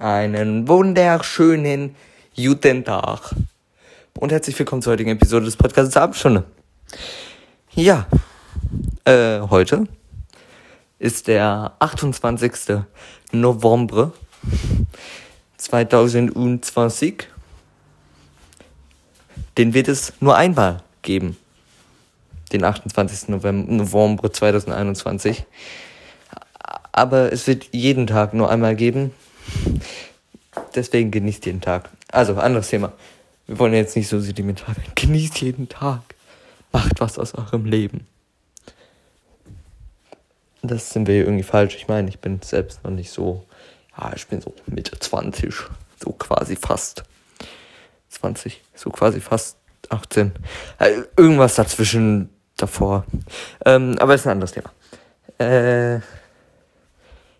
Einen wunderschönen guten Tag. Und herzlich willkommen zur heutigen Episode des Podcasts Abendstunde. Ja, äh, heute ist der 28. November 2020. Den wird es nur einmal geben. Den 28. November, November 2021. Aber es wird jeden Tag nur einmal geben. Deswegen genießt jeden Tag. Also, anderes Thema. Wir wollen jetzt nicht so sentimental werden. Genießt jeden Tag. Macht was aus eurem Leben. Das sind wir irgendwie falsch. Ich meine, ich bin selbst noch nicht so. Ja, ich bin so Mitte 20. So quasi fast 20. So quasi fast 18. Äh, irgendwas dazwischen davor. Ähm, aber ist ein anderes Thema. Äh.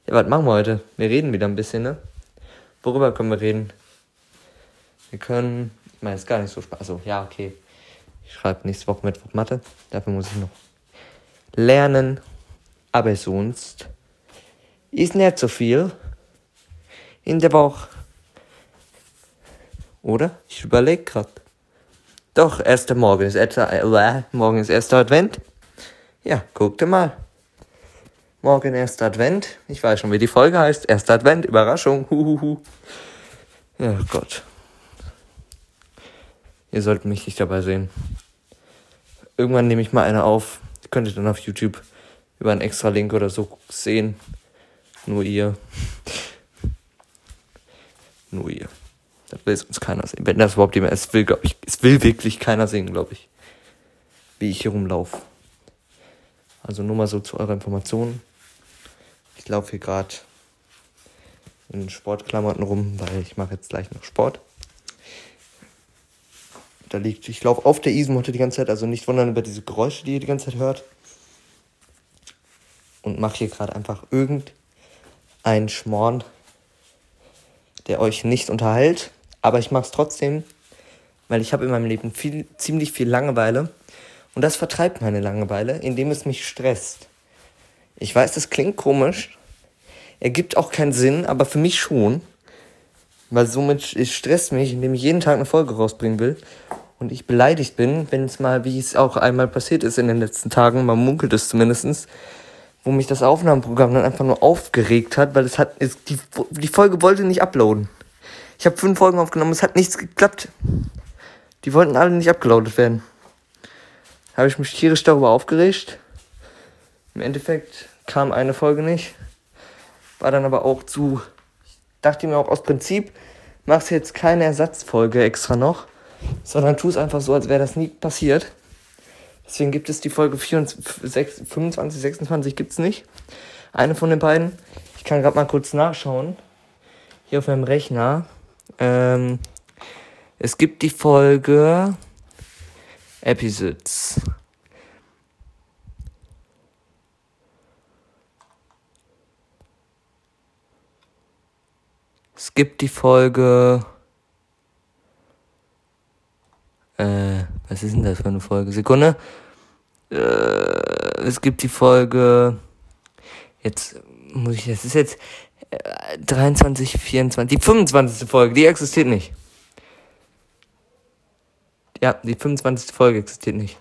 Ja, was machen wir heute? Wir reden wieder ein bisschen, ne? Worüber können wir reden? Wir können. Ich meine, ist gar nicht so Spaß. Also, ja, okay. Ich schreibe nächste Woche Mittwoch Mathe. Dafür muss ich noch lernen. Aber sonst ist nicht so viel in der Woche. Oder? Ich überlege gerade. Doch, erster Morgen ist etwa, äh, morgen ist erster Advent. Ja, guckt mal. Morgen erster Advent. Ich weiß schon, wie die Folge heißt. Erster Advent, Überraschung. Huhuhu. Ja, Gott. Ihr solltet mich nicht dabei sehen. Irgendwann nehme ich mal eine auf. Könnt ihr dann auf YouTube über einen extra Link oder so sehen. Nur ihr. Nur ihr. Das will uns keiner sehen. Wenn das überhaupt jemand. Es will, glaube ich. Es will wirklich keiner sehen, glaube ich. Wie ich hier rumlaufe. Also nur mal so zu eurer Information. Ich laufe hier gerade in Sportklamotten rum, weil ich mache jetzt gleich noch Sport. Da liegt, ich laufe auf der Isenmotte die ganze Zeit, also nicht wundern über diese Geräusche, die ihr die ganze Zeit hört. Und mache hier gerade einfach irgendeinen Schmorn, der euch nicht unterhält. Aber ich mache es trotzdem, weil ich habe in meinem Leben viel, ziemlich viel Langeweile. Und das vertreibt meine Langeweile, indem es mich stresst. Ich weiß, das klingt komisch. Ergibt auch keinen Sinn, aber für mich schon. Weil somit es stresst mich, indem ich jeden Tag eine Folge rausbringen will. Und ich beleidigt bin, wenn es mal, wie es auch einmal passiert ist in den letzten Tagen, man munkelt es zumindestens, wo mich das Aufnahmeprogramm dann einfach nur aufgeregt hat, weil es hat, es, die, die Folge wollte nicht uploaden. Ich habe fünf Folgen aufgenommen, es hat nichts geklappt. Die wollten alle nicht abgeloadet werden. Habe ich mich tierisch darüber aufgeregt. Im Endeffekt kam eine Folge nicht. War dann aber auch zu. Ich dachte mir auch aus Prinzip, machst jetzt keine Ersatzfolge extra noch, sondern tu es einfach so, als wäre das nie passiert. Deswegen gibt es die Folge 24, 25, 26 gibt es nicht. Eine von den beiden. Ich kann gerade mal kurz nachschauen. Hier auf meinem Rechner. Ähm, es gibt die Folge Episodes. Es gibt die Folge. Äh, was ist denn das für eine Folge? Sekunde. Äh, es gibt die Folge. Jetzt muss ich. Das ist jetzt. Äh, 23, 24. Die 25. Folge, die existiert nicht. Ja, die 25. Folge existiert nicht.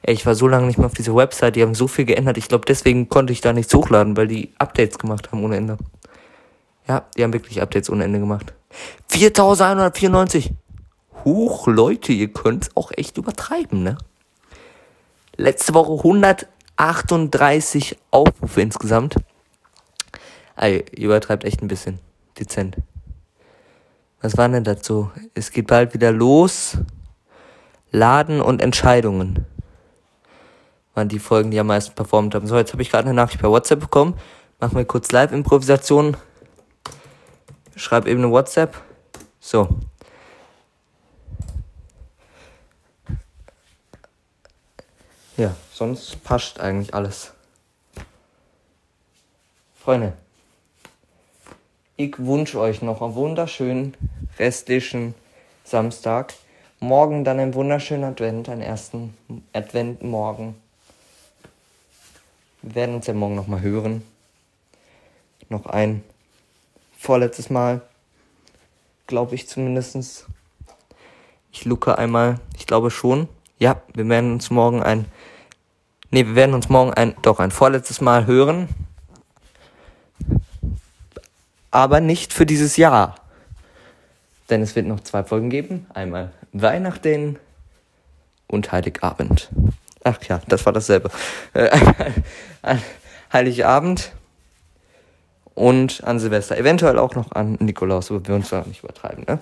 Ey, ich war so lange nicht mehr auf dieser Website, die haben so viel geändert. Ich glaube, deswegen konnte ich da nichts hochladen, weil die Updates gemacht haben ohne Ende. Ja, die haben wirklich Updates ohne Ende gemacht. 4194. Huch, Leute, ihr könnt's auch echt übertreiben, ne? Letzte Woche 138 Aufrufe insgesamt. Ey, ihr übertreibt echt ein bisschen. Dezent. Was war denn dazu? Es geht bald wieder los. Laden und Entscheidungen waren die Folgen, die am meisten performt haben. So, jetzt habe ich gerade eine Nachricht per WhatsApp bekommen. Machen wir kurz Live-Improvisation. Schreib eben eine WhatsApp. So. Ja, sonst passt eigentlich alles. Freunde, ich wünsche euch noch einen wunderschönen restlichen Samstag. Morgen dann ein wunderschöner Advent, einen ersten Adventmorgen. Wir werden uns ja morgen nochmal hören. Noch ein vorletztes Mal. glaube ich zumindestens. Ich luke einmal, ich glaube schon. Ja, wir werden uns morgen ein, nee, wir werden uns morgen ein, doch ein vorletztes Mal hören. Aber nicht für dieses Jahr. Denn es wird noch zwei Folgen geben. Einmal Weihnachten und Heiligabend. Ach ja, das war dasselbe. Äh, Heiligabend und an Silvester. Eventuell auch noch an Nikolaus, aber wir uns da nicht übertreiben, ne?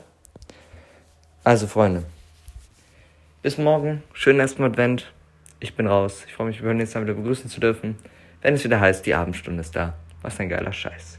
Also, Freunde. Bis morgen. Schönen ersten Advent. Ich bin raus. Ich freue mich, wir nächstes Mal wieder begrüßen zu dürfen. Wenn es wieder heißt, die Abendstunde ist da. Was ein geiler Scheiß.